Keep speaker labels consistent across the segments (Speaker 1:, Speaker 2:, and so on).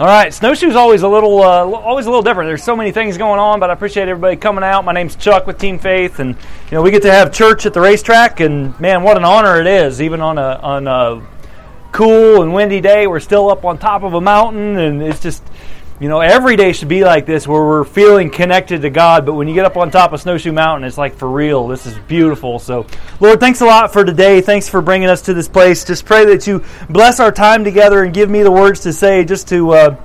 Speaker 1: All right, snowshoes always a little, uh, always a little different. There's so many things going on, but I appreciate everybody coming out. My name's Chuck with Team Faith, and you know we get to have church at the racetrack, and man, what an honor it is! Even on a on a cool and windy day, we're still up on top of a mountain, and it's just you know, every day should be like this where we're feeling connected to God. But when you get up on top of Snowshoe Mountain, it's like for real. This is beautiful. So, Lord, thanks a lot for today. Thanks for bringing us to this place. Just pray that you bless our time together and give me the words to say just to uh,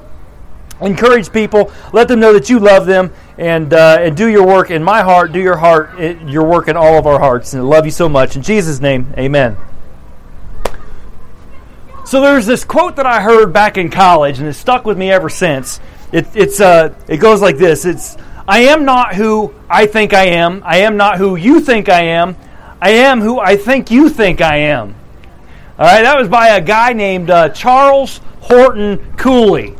Speaker 1: encourage people. Let them know that you love them and, uh, and do your work in my heart, do your heart, your work in all of our hearts. And I love you so much. In Jesus' name, amen. So there's this quote that I heard back in college, and it's stuck with me ever since. It, it's uh, it goes like this: It's I am not who I think I am. I am not who you think I am. I am who I think you think I am. All right, that was by a guy named uh, Charles Horton Cooley.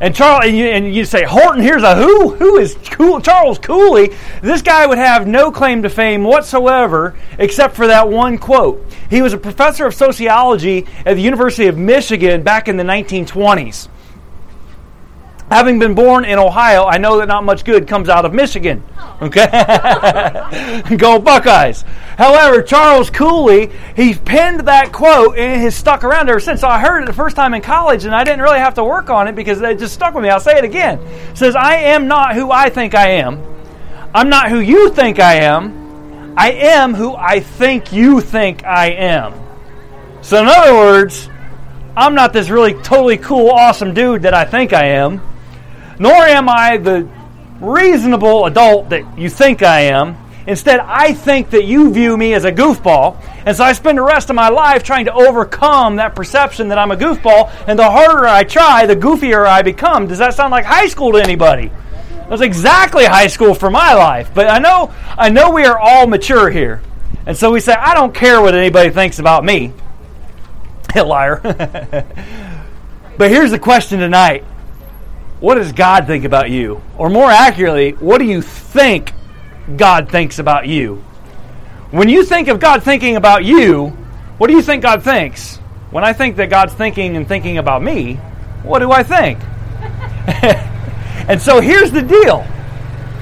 Speaker 1: And Charles, and you, and you, say Horton. Hears a who? Who is cool, Charles Cooley? This guy would have no claim to fame whatsoever, except for that one quote. He was a professor of sociology at the University of Michigan back in the 1920s. Having been born in Ohio, I know that not much good comes out of Michigan. Okay? Go Buckeyes. However, Charles Cooley, he penned that quote and has stuck around ever since. So I heard it the first time in college and I didn't really have to work on it because it just stuck with me. I'll say it again. It says, I am not who I think I am. I'm not who you think I am. I am who I think you think I am. So, in other words, I'm not this really totally cool, awesome dude that I think I am nor am I the reasonable adult that you think I am. Instead, I think that you view me as a goofball. And so I spend the rest of my life trying to overcome that perception that I'm a goofball. And the harder I try, the goofier I become. Does that sound like high school to anybody? That's exactly high school for my life. But I know, I know we are all mature here. And so we say, I don't care what anybody thinks about me. Liar. but here's the question tonight what does God think about you? Or more accurately, what do you think God thinks about you? When you think of God thinking about you, what do you think God thinks? When I think that God's thinking and thinking about me, what do I think? and so here's the deal.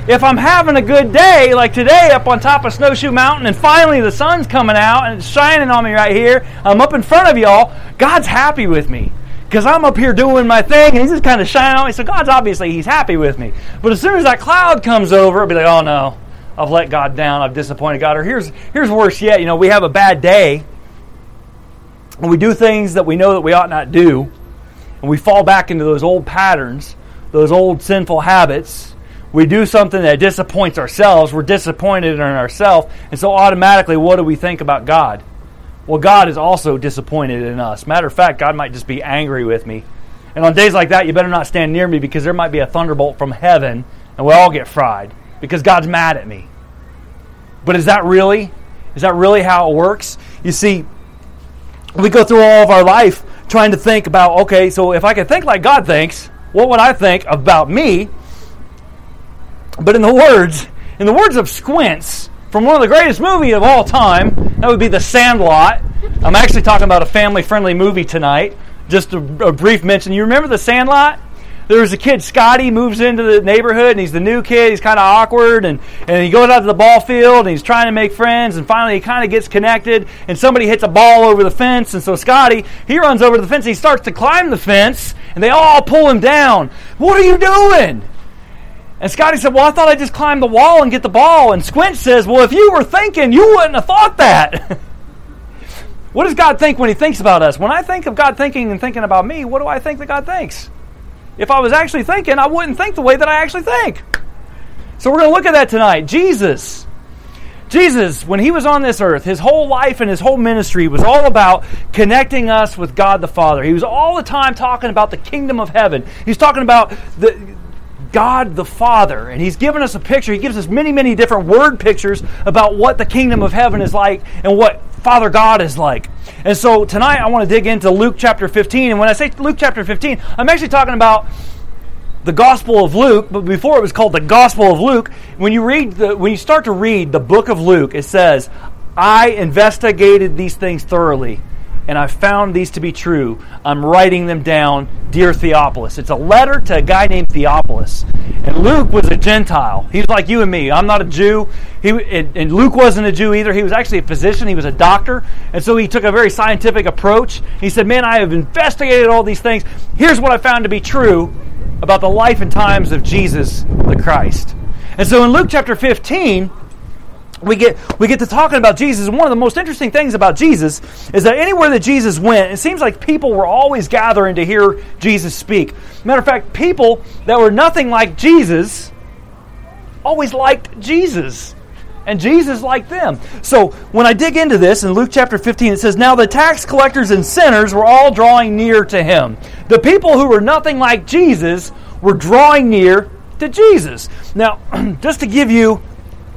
Speaker 1: If I'm having a good day, like today up on top of Snowshoe Mountain, and finally the sun's coming out and it's shining on me right here, I'm up in front of y'all, God's happy with me because I'm up here doing my thing and he's just kind of shining on me. So God's obviously he's happy with me. But as soon as that cloud comes over, I'll be like, oh no, I've let God down. I've disappointed God. Or here's here's worse yet. You know, we have a bad day and we do things that we know that we ought not do, and we fall back into those old patterns, those old sinful habits. We do something that disappoints ourselves. We're disappointed in ourselves, and so automatically, what do we think about God? Well, God is also disappointed in us. Matter of fact, God might just be angry with me. And on days like that, you better not stand near me because there might be a thunderbolt from heaven and we all get fried because God's mad at me. But is that really? Is that really how it works? You see, we go through all of our life trying to think about, okay, so if I could think like God thinks, what would I think about me? But in the words, in the words of Squints, from one of the greatest movies of all time. That would be The Sandlot. I'm actually talking about a family friendly movie tonight. Just a, a, brief mention. You remember The Sandlot? There's a kid, Scotty, moves into the neighborhood, and he's the new kid. He's kind of awkward, and, and he goes out to the ball field, and he's trying to make friends, and finally he kind of gets connected, and somebody hits a ball over the fence, and so Scotty, he runs over the fence, he starts to climb the fence, and they all pull him down. What are you doing? And Scotty said, Well, I thought I'd just climb the wall and get the ball. And Squint says, Well, if you were thinking, you wouldn't have thought that. what does God think when He thinks about us? When I think of God thinking and thinking about me, what do I think that God thinks? If I was actually thinking, I wouldn't think the way that I actually think. So we're going to look at that tonight. Jesus. Jesus, when he was on this earth, his whole life and his whole ministry was all about connecting us with God the Father. He was all the time talking about the kingdom of heaven. He's talking about the, God the Father. And He's given us a picture. He gives us many, many different word pictures about what the kingdom of heaven is like and what Father God is like. And so tonight I want to dig into Luke chapter 15. And when I say Luke chapter 15, I'm actually talking about the Gospel of Luke, but before it was called the Gospel of Luke, when you read the when you start to read the book of Luke, it says, I investigated these things thoroughly and I found these to be true. I'm writing them down, dear Theophilus. It's a letter to a guy named Theophilus. And Luke was a Gentile. He's like you and me. I'm not a Jew. He, and Luke wasn't a Jew either. He was actually a physician, he was a doctor. And so he took a very scientific approach. He said, Man, I have investigated all these things. Here's what I found to be true about the life and times of Jesus the Christ. And so in Luke chapter 15, we get we get to talking about Jesus. One of the most interesting things about Jesus is that anywhere that Jesus went, it seems like people were always gathering to hear Jesus speak. Matter of fact, people that were nothing like Jesus always liked Jesus. And Jesus liked them. So when I dig into this in Luke chapter 15, it says, Now the tax collectors and sinners were all drawing near to him. The people who were nothing like Jesus were drawing near to Jesus. Now, just to give you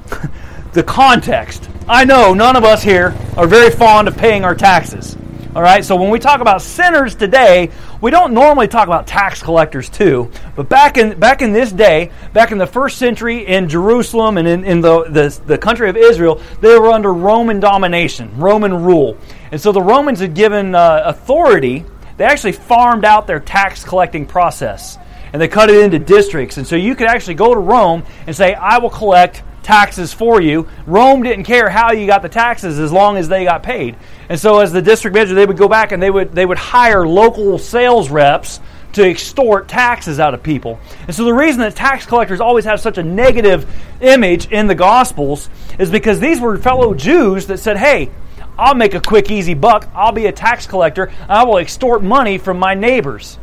Speaker 1: the context. I know none of us here are very fond of paying our taxes. All right, so when we talk about sinners today, we don't normally talk about tax collectors too. But back in back in this day, back in the first century in Jerusalem and in, in the, the, the country of Israel, they were under Roman domination, Roman rule. And so the Romans had given uh, authority, they actually farmed out their tax collecting process. And they cut it into districts. And so you could actually go to Rome and say, I will collect taxes for you. Rome didn't care how you got the taxes as long as they got paid. And so as the district manager, they would go back and they would they would hire local sales reps to extort taxes out of people. And so the reason that tax collectors always have such a negative image in the gospels is because these were fellow Jews that said, "Hey, I'll make a quick easy buck. I'll be a tax collector. I will extort money from my neighbors."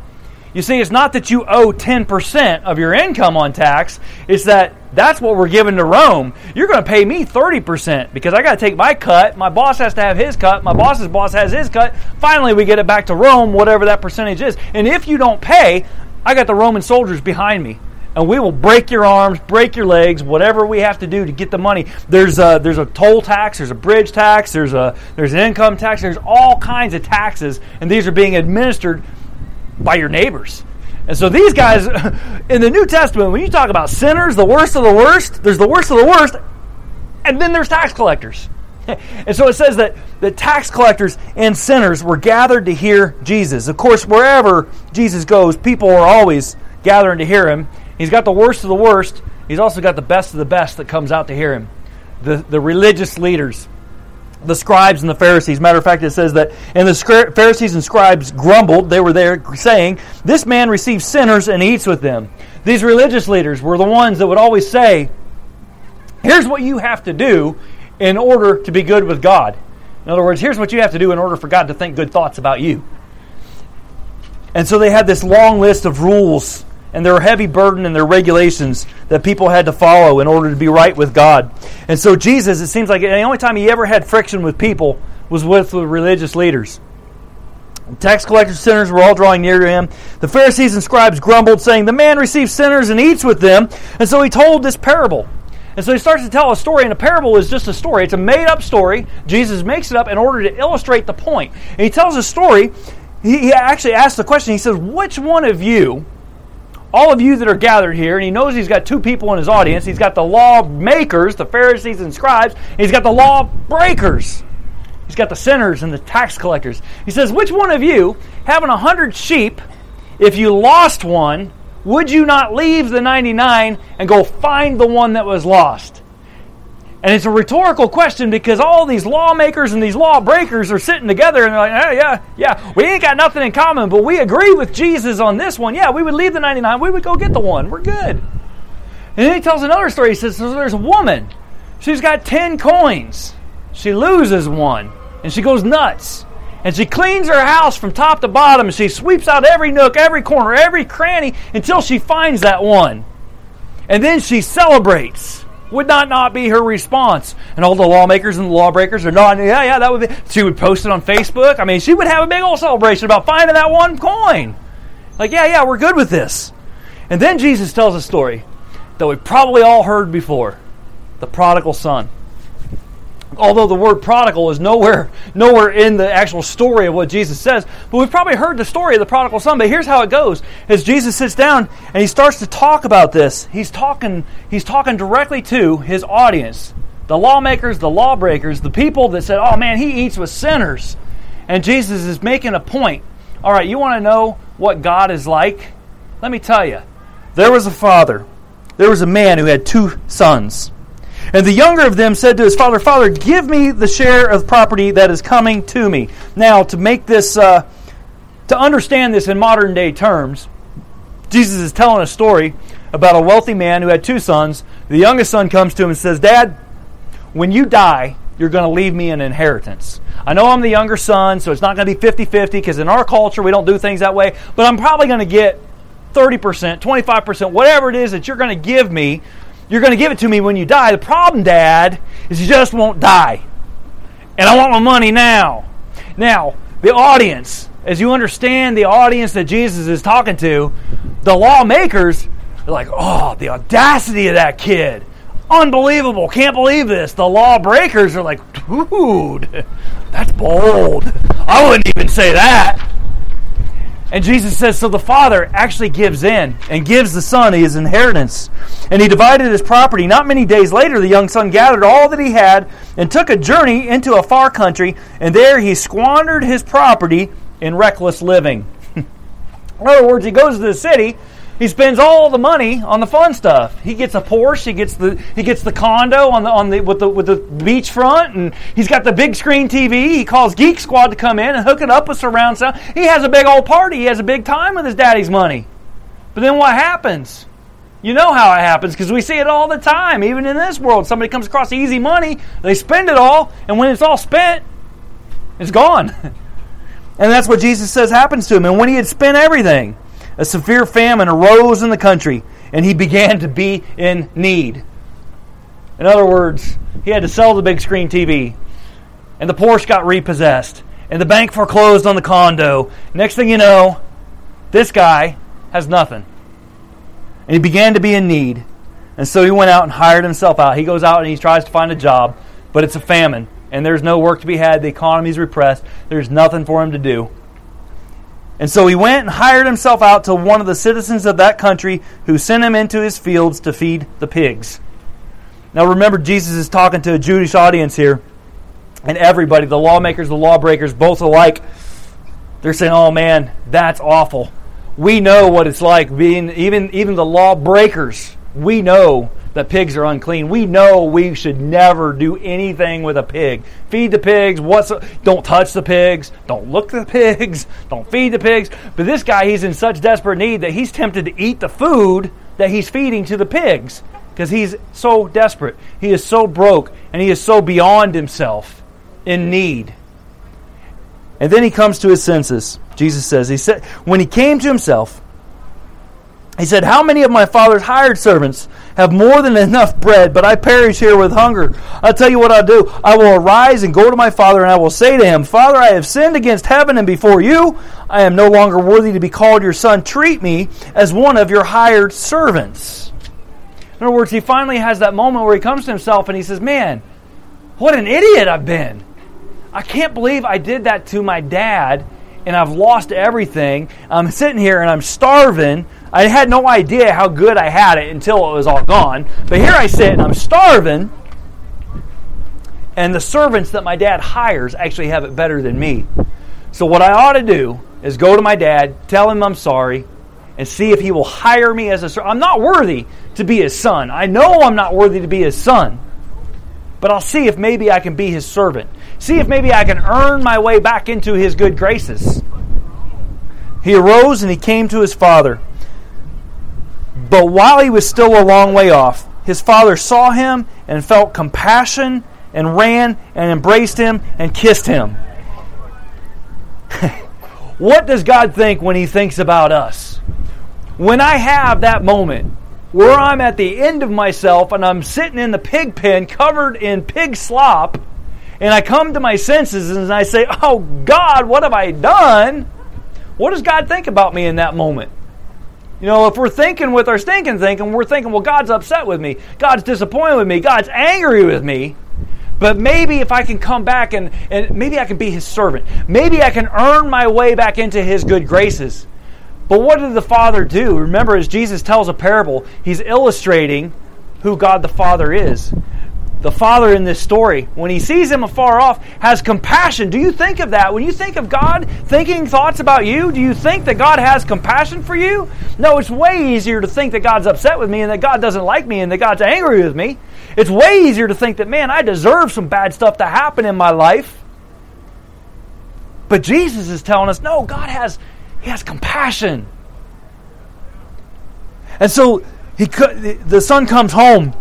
Speaker 1: You see, it's not that you owe 10% of your income on tax, it's that that's what we're giving to Rome. You're going to pay me 30% because I got to take my cut. My boss has to have his cut. My boss's boss has his cut. Finally, we get it back to Rome, whatever that percentage is. And if you don't pay, I got the Roman soldiers behind me. And we will break your arms, break your legs, whatever we have to do to get the money. There's a, there's a toll tax, there's a bridge tax, there's a there's an income tax, there's all kinds of taxes, and these are being administered by your neighbors. And so these guys in the New Testament, when you talk about sinners, the worst of the worst, there's the worst of the worst, and then there's tax collectors. And so it says that the tax collectors and sinners were gathered to hear Jesus. Of course, wherever Jesus goes, people are always gathering to hear him. He's got the worst of the worst. He's also got the best of the best that comes out to hear him. The, the religious leaders the scribes and the Pharisees. Matter of fact, it says that, and the Pharisees and scribes grumbled. They were there saying, This man receives sinners and eats with them. These religious leaders were the ones that would always say, Here's what you have to do in order to be good with God. In other words, here's what you have to do in order for God to think good thoughts about you. And so they had this long list of rules and their heavy burden and their regulations that people had to follow in order to be right with God. And so Jesus, it seems like the only time he ever had friction with people was with the religious leaders. Tax collectors, sinners were all drawing near to him. The Pharisees and scribes grumbled, saying, The man receives sinners and eats with them. And so he told this parable. And so he starts to tell a story, and a parable is just a story. It's a made up story. Jesus makes it up in order to illustrate the point. And he tells a story. He, he actually asks the question. He says, Which one of you all of you that are gathered here, and he knows he's got two people in his audience. He's got the law makers, the Pharisees and scribes, and he's got the law breakers. He's got the sinners and the tax collectors. He says, Which one of you, having a hundred sheep, if you lost one, would you not leave the 99 and go find the one that was lost? And it's a rhetorical question because all these lawmakers and these lawbreakers are sitting together and they're like, oh, yeah, yeah, we ain't got nothing in common, but we agree with Jesus on this one. Yeah, we would leave the 99, we would go get the one. We're good. And then he tells another story. He says, so there's a woman. She's got 10 coins. She loses one and she goes nuts. And she cleans her house from top to bottom and she sweeps out every nook, every corner, every cranny until she finds that one. And then she celebrates. Would not not be her response? And all the lawmakers and the lawbreakers are not. Yeah, yeah, that would be. She would post it on Facebook. I mean, she would have a big old celebration about finding that one coin. Like, yeah, yeah, we're good with this. And then Jesus tells a story that we probably all heard before: the prodigal son although the word prodigal is nowhere nowhere in the actual story of what Jesus says, but we've probably heard the story of the prodigal son. But here's how it goes: as Jesus sits down and he starts to talk about this, he's talking he's talking directly to his audience, the lawmakers, the lawbreakers, the people that said, "Oh man, he eats with sinners." And Jesus is making a point. All right, you want to know what God is like? Let me tell you. There was a father, there was a man who had two sons. And the younger of them said to his father, Father, give me the share of property that is coming to me. Now, to make this, uh, to understand this in modern day terms, Jesus is telling a story about a wealthy man who had two sons. The youngest son comes to him and says, Dad, when you die, you're going to leave me an inheritance. I know I'm the younger son, so it's not going to be 50 50 because in our culture we don't do things that way, but I'm probably going to get 30%, 25%, whatever it is that you're going to give me you're going to give it to me when you die. The problem, Dad, is you just won't die. And I want my money now. Now, the audience, as you understand the audience that Jesus is talking to, the lawmakers are like, oh, the audacity of that kid. Unbelievable. Can't believe this. The lawbreakers are like, dude, that's bold. I wouldn't even say that. And Jesus says, so the father actually gives in and gives the son his inheritance. And he divided his property. Not many days later, the young son gathered all that he had and took a journey into a far country, and there he squandered his property in reckless living. in other words, he goes to the city he spends all the money on the fun stuff. He gets a Porsche. He gets the he gets the condo on the on the with the with the beachfront, and he's got the big screen TV. He calls Geek Squad to come in and hook it up with surround sound. He has a big old party. He has a big time with his daddy's money. But then what happens? You know how it happens because we see it all the time. Even in this world, somebody comes across easy money, they spend it all, and when it's all spent, it's gone. and that's what Jesus says happens to him. And when he had spent everything a severe famine arose in the country, and he began to be in need. In other words, he had to sell the big screen TV, and the Porsche got repossessed, and the bank foreclosed on the condo. Next thing you know, this guy has nothing. And he began to be in need. And so he went out and hired himself out. He goes out and he tries to find a job, but it's a famine, and there's no work to be had. The economy's repressed. There's nothing for him to do. And so he went and hired himself out to one of the citizens of that country who sent him into his fields to feed the pigs. Now remember, Jesus is talking to a Jewish audience here. And everybody, the lawmakers, the lawbreakers, both alike, they're saying, oh man, that's awful. We know what it's like being, even, even the lawbreakers, we know that pigs are unclean. We know we should never do anything with a pig. Feed the pigs. What's don't touch the pigs. Don't look at the pigs. Don't feed the pigs. But this guy, he's in such desperate need that he's tempted to eat the food that he's feeding to the pigs because he's so desperate. He is so broke and he is so beyond himself in need. And then he comes to his senses. Jesus says, he said, when he came to himself, he said, How many of my father's hired servants have more than enough bread, but I perish here with hunger? I'll tell you what I'll do. I will arise and go to my father, and I will say to him, Father, I have sinned against heaven and before you. I am no longer worthy to be called your son. Treat me as one of your hired servants. In other words, he finally has that moment where he comes to himself and he says, Man, what an idiot I've been. I can't believe I did that to my dad and I've lost everything. I'm sitting here and I'm starving. I had no idea how good I had it until it was all gone. But here I sit and I'm starving. And the servants that my dad hires actually have it better than me. So, what I ought to do is go to my dad, tell him I'm sorry, and see if he will hire me as a servant. I'm not worthy to be his son. I know I'm not worthy to be his son. But I'll see if maybe I can be his servant. See if maybe I can earn my way back into his good graces. He arose and he came to his father. But while he was still a long way off, his father saw him and felt compassion and ran and embraced him and kissed him. what does God think when he thinks about us? When I have that moment where I'm at the end of myself and I'm sitting in the pig pen covered in pig slop, and I come to my senses and I say, Oh God, what have I done? What does God think about me in that moment? You know, if we're thinking with our stinking thinking, we're thinking, well, God's upset with me. God's disappointed with me. God's angry with me. But maybe if I can come back and, and maybe I can be his servant. Maybe I can earn my way back into his good graces. But what did the Father do? Remember, as Jesus tells a parable, he's illustrating who God the Father is. The father in this story, when he sees him afar off, has compassion. Do you think of that? When you think of God thinking thoughts about you, do you think that God has compassion for you? No, it's way easier to think that God's upset with me and that God doesn't like me and that God's angry with me. It's way easier to think that, man, I deserve some bad stuff to happen in my life. But Jesus is telling us, no, God has, he has compassion. And so he, the son comes home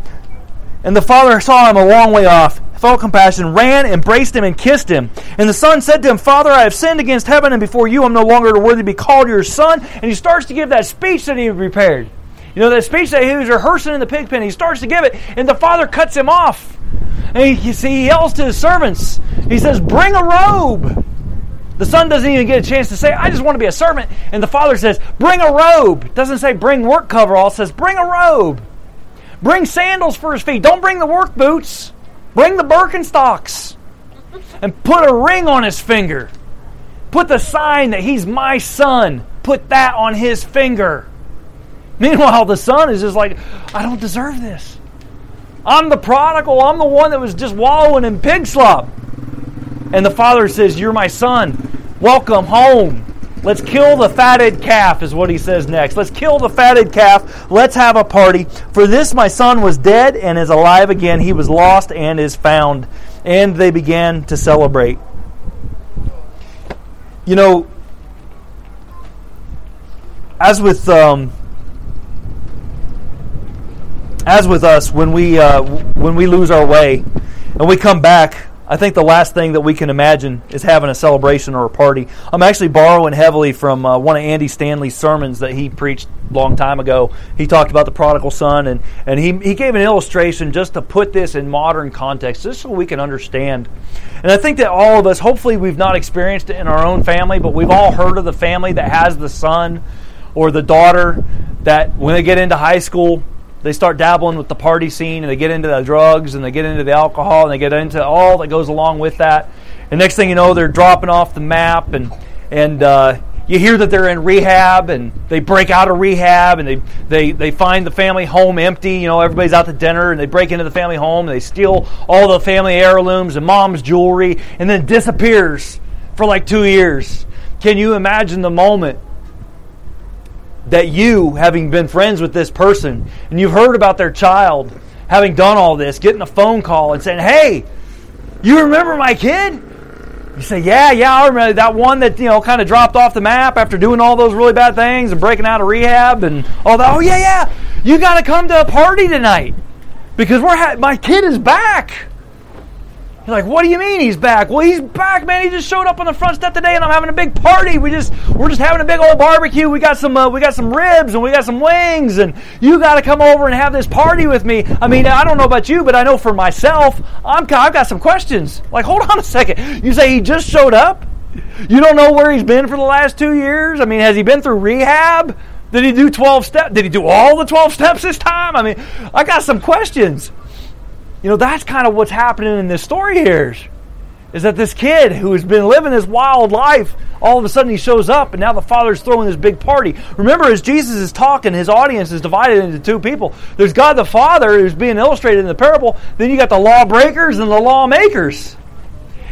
Speaker 1: and the father saw him a long way off, felt compassion, ran, embraced him, and kissed him. And the son said to him, Father, I have sinned against heaven and before you. I'm no longer worthy to be called your son. And he starts to give that speech that he had prepared. You know, that speech that he was rehearsing in the pig pen. He starts to give it, and the father cuts him off. And he, see, he yells to his servants. He says, Bring a robe. The son doesn't even get a chance to say, I just want to be a servant. And the father says, Bring a robe. Doesn't say bring work coverall, says bring a robe. Bring sandals for his feet. Don't bring the work boots. Bring the Birkenstocks. And put a ring on his finger. Put the sign that he's my son. Put that on his finger. Meanwhile, the son is just like, I don't deserve this. I'm the prodigal. I'm the one that was just wallowing in pig slop. And the father says, You're my son. Welcome home. Let's kill the fatted calf, is what he says next. Let's kill the fatted calf. Let's have a party. For this my son was dead and is alive again. He was lost and is found. And they began to celebrate. You know, as with um, as with us, when we uh, when we lose our way and we come back I think the last thing that we can imagine is having a celebration or a party. I'm actually borrowing heavily from uh, one of Andy Stanley's sermons that he preached a long time ago. He talked about the prodigal son, and, and he, he gave an illustration just to put this in modern context, just so we can understand. And I think that all of us, hopefully, we've not experienced it in our own family, but we've all heard of the family that has the son or the daughter that when they get into high school, they start dabbling with the party scene and they get into the drugs and they get into the alcohol and they get into all that goes along with that. And next thing you know, they're dropping off the map and and uh, you hear that they're in rehab and they break out of rehab and they, they, they find the family home empty. You know, everybody's out to dinner and they break into the family home and they steal all the family heirlooms and mom's jewelry and then disappears for like two years. Can you imagine the moment that you, having been friends with this person, and you've heard about their child having done all this, getting a phone call and saying, Hey, you remember my kid? You say, Yeah, yeah, I remember that one that, you know, kind of dropped off the map after doing all those really bad things and breaking out of rehab and all that. Oh, yeah, yeah, you got to come to a party tonight because we're ha- my kid is back. You're like, what do you mean he's back? Well, he's back, man. He just showed up on the front step today, and I'm having a big party. We just we're just having a big old barbecue. We got some uh, we got some ribs and we got some wings, and you got to come over and have this party with me. I mean, I don't know about you, but I know for myself, I'm I've got some questions. Like, hold on a second. You say he just showed up? You don't know where he's been for the last two years? I mean, has he been through rehab? Did he do 12 steps? Did he do all the 12 steps this time? I mean, I got some questions. You know, that's kind of what's happening in this story here. Is that this kid who has been living this wild life, all of a sudden he shows up, and now the father's throwing this big party. Remember, as Jesus is talking, his audience is divided into two people. There's God the Father, who's being illustrated in the parable, then you got the lawbreakers and the lawmakers.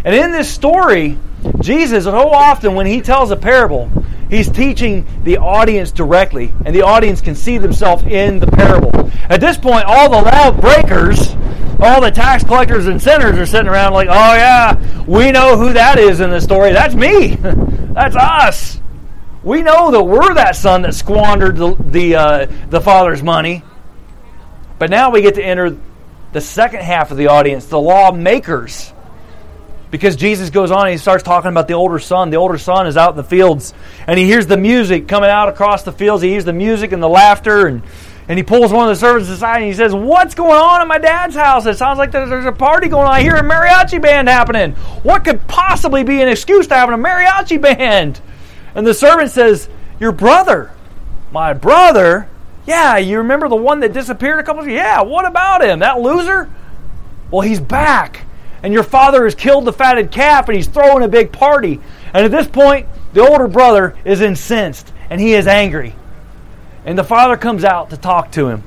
Speaker 1: And in this story, Jesus, so often when he tells a parable, he's teaching the audience directly, and the audience can see themselves in the parable. At this point, all the lawbreakers all the tax collectors and sinners are sitting around like, oh yeah, we know who that is in the story. That's me. That's us. We know that we're that son that squandered the the, uh, the father's money. But now we get to enter the second half of the audience, the lawmakers. Because Jesus goes on and he starts talking about the older son. The older son is out in the fields and he hears the music coming out across the fields. He hears the music and the laughter and and he pulls one of the servants aside and he says, What's going on at my dad's house? It sounds like there's a party going on. I hear a mariachi band happening. What could possibly be an excuse to having a mariachi band? And the servant says, Your brother. My brother? Yeah, you remember the one that disappeared a couple of years? Yeah, what about him? That loser? Well, he's back. And your father has killed the fatted calf and he's throwing a big party. And at this point, the older brother is incensed and he is angry. And the father comes out to talk to him.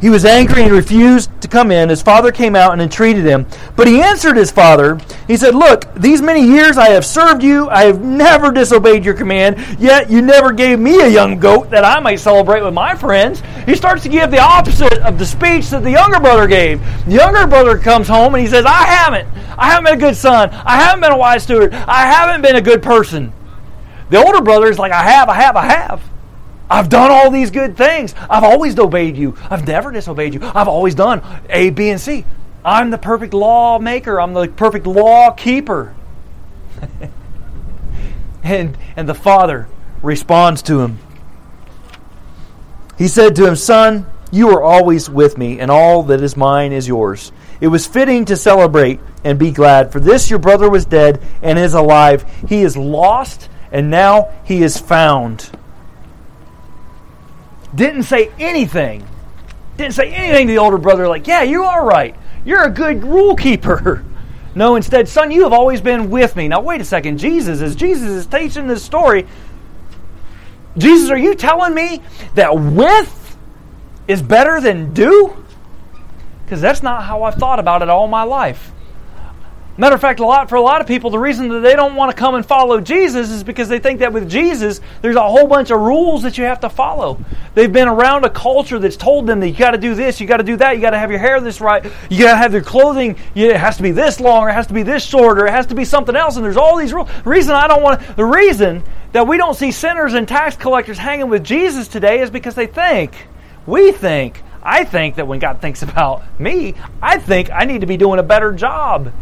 Speaker 1: He was angry and refused to come in. His father came out and entreated him. But he answered his father. He said, Look, these many years I have served you. I have never disobeyed your command, yet you never gave me a young goat that I might celebrate with my friends. He starts to give the opposite of the speech that the younger brother gave. The younger brother comes home and he says, I haven't. I haven't been a good son. I haven't been a wise steward. I haven't been a good person. The older brother is like, I have, I have, I have. I've done all these good things. I've always obeyed you. I've never disobeyed you. I've always done A, B, and C. I'm the perfect law maker. I'm the perfect law keeper. and, and the father responds to him. He said to him, Son, you are always with me, and all that is mine is yours. It was fitting to celebrate and be glad, for this your brother was dead and is alive. He is lost, and now he is found didn't say anything. Didn't say anything to the older brother, like, yeah, you are right. You're a good rule keeper. No, instead, son, you have always been with me. Now, wait a second. Jesus, as Jesus is teaching this story, Jesus, are you telling me that with is better than do? Because that's not how I've thought about it all my life. Matter of fact, a lot for a lot of people, the reason that they don't want to come and follow Jesus is because they think that with Jesus, there's a whole bunch of rules that you have to follow. They've been around a culture that's told them that you got to do this, you got to do that, you got to have your hair this right, you got to have your clothing. it has to be this long, or it has to be this short, or it has to be something else. And there's all these rules. The reason I don't want the reason that we don't see sinners and tax collectors hanging with Jesus today is because they think, we think, I think that when God thinks about me, I think I need to be doing a better job.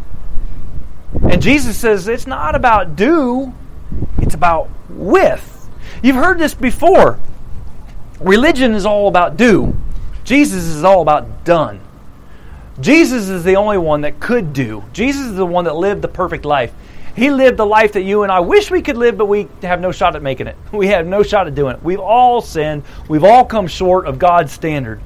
Speaker 1: And Jesus says it's not about do, it's about with. You've heard this before. Religion is all about do, Jesus is all about done. Jesus is the only one that could do. Jesus is the one that lived the perfect life. He lived the life that you and I wish we could live, but we have no shot at making it. We have no shot at doing it. We've all sinned. We've all come short of God's standard.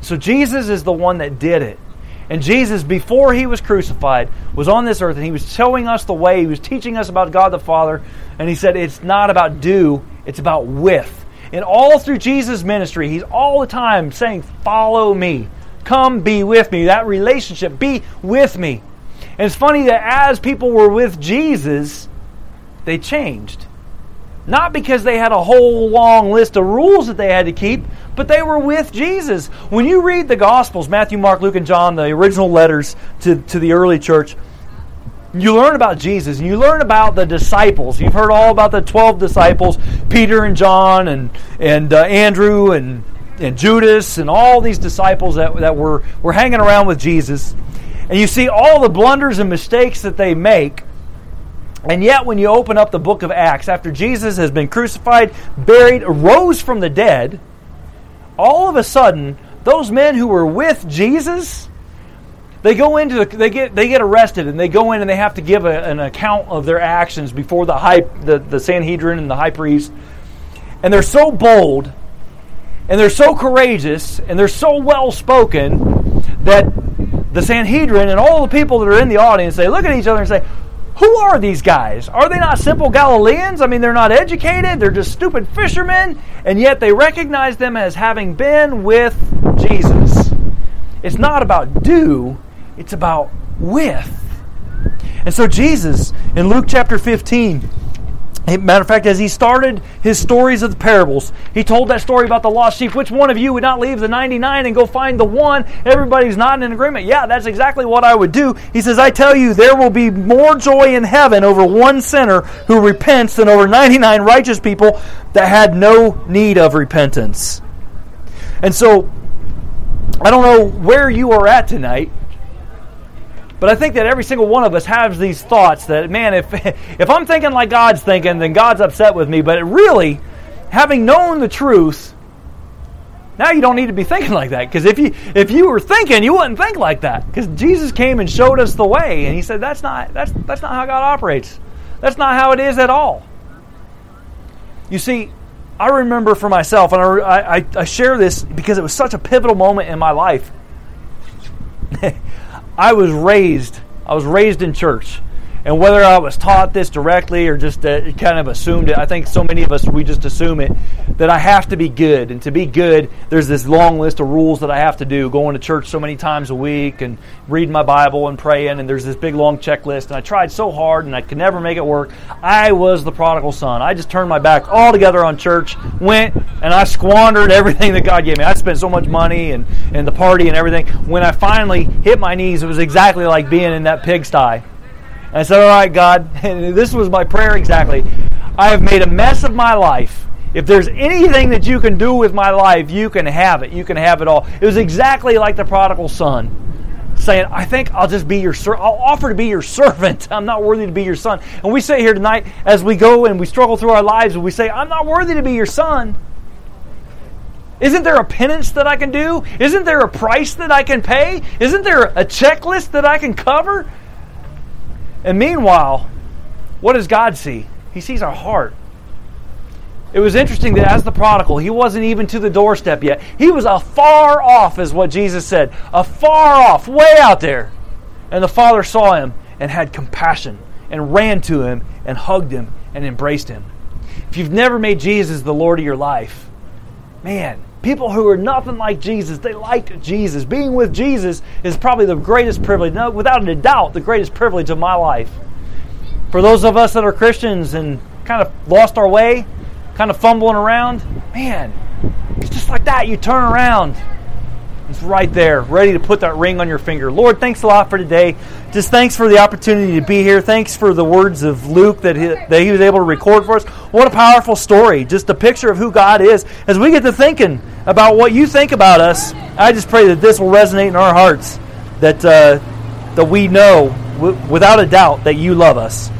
Speaker 1: So Jesus is the one that did it. And Jesus, before he was crucified, was on this earth and he was showing us the way. He was teaching us about God the Father. And he said, It's not about do, it's about with. And all through Jesus' ministry, he's all the time saying, Follow me. Come be with me. That relationship, be with me. And it's funny that as people were with Jesus, they changed. Not because they had a whole long list of rules that they had to keep, but they were with Jesus. When you read the Gospels, Matthew, Mark, Luke, and John, the original letters to, to the early church, you learn about Jesus and you learn about the disciples. You've heard all about the 12 disciples Peter and John and, and uh, Andrew and, and Judas and all these disciples that, that were, were hanging around with Jesus. And you see all the blunders and mistakes that they make. And yet, when you open up the book of Acts, after Jesus has been crucified, buried, rose from the dead, all of a sudden, those men who were with Jesus, they go into the, they get they get arrested and they go in and they have to give a, an account of their actions before the high the, the Sanhedrin and the high priest. And they're so bold and they're so courageous and they're so well spoken that the Sanhedrin and all the people that are in the audience they look at each other and say, who are these guys? Are they not simple Galileans? I mean, they're not educated, they're just stupid fishermen, and yet they recognize them as having been with Jesus. It's not about do, it's about with. And so, Jesus, in Luke chapter 15, Matter of fact, as he started his stories of the parables, he told that story about the lost sheep. Which one of you would not leave the 99 and go find the one? Everybody's not in agreement. Yeah, that's exactly what I would do. He says, I tell you, there will be more joy in heaven over one sinner who repents than over 99 righteous people that had no need of repentance. And so, I don't know where you are at tonight. But I think that every single one of us has these thoughts that, man, if, if I'm thinking like God's thinking, then God's upset with me. But really, having known the truth, now you don't need to be thinking like that. Because if you, if you were thinking, you wouldn't think like that. Because Jesus came and showed us the way. And he said, that's not, that's, that's not how God operates. That's not how it is at all. You see, I remember for myself, and I, I, I share this because it was such a pivotal moment in my life. I was raised, I was raised in church. And whether I was taught this directly or just uh, kind of assumed it, I think so many of us, we just assume it, that I have to be good. And to be good, there's this long list of rules that I have to do going to church so many times a week and reading my Bible and praying. And there's this big long checklist. And I tried so hard and I could never make it work. I was the prodigal son. I just turned my back altogether on church, went, and I squandered everything that God gave me. I spent so much money and, and the party and everything. When I finally hit my knees, it was exactly like being in that pigsty I said, All right, God, this was my prayer exactly. I have made a mess of my life. If there's anything that you can do with my life, you can have it. You can have it all. It was exactly like the prodigal son saying, I think I'll just be your servant. I'll offer to be your servant. I'm not worthy to be your son. And we sit here tonight as we go and we struggle through our lives and we say, I'm not worthy to be your son. Isn't there a penance that I can do? Isn't there a price that I can pay? Isn't there a checklist that I can cover? And meanwhile, what does God see? He sees our heart. It was interesting that as the prodigal, he wasn't even to the doorstep yet. He was afar off, is what Jesus said. Afar off, way out there. And the father saw him and had compassion and ran to him and hugged him and embraced him. If you've never made Jesus the Lord of your life, man, people who are nothing like Jesus, they liked Jesus. Being with Jesus is probably the greatest privilege, no, without a doubt, the greatest privilege of my life. For those of us that are Christians and kind of lost our way, kind of fumbling around, man, it's just like that. You turn around it's right there, ready to put that ring on your finger. Lord, thanks a lot for today. Just thanks for the opportunity to be here. Thanks for the words of Luke that he, that he was able to record for us. What a powerful story. Just a picture of who God is. As we get to thinking about what you think about us, I just pray that this will resonate in our hearts, that, uh, that we know w- without a doubt that you love us.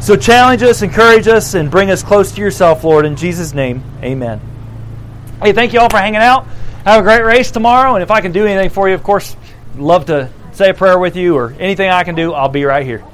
Speaker 1: So challenge us, encourage us, and bring us close to yourself, Lord. In Jesus' name, amen. Hey, thank you all for hanging out. Have a great race tomorrow, and if I can do anything for you, of course, love to say a prayer with you or anything I can do, I'll be right here.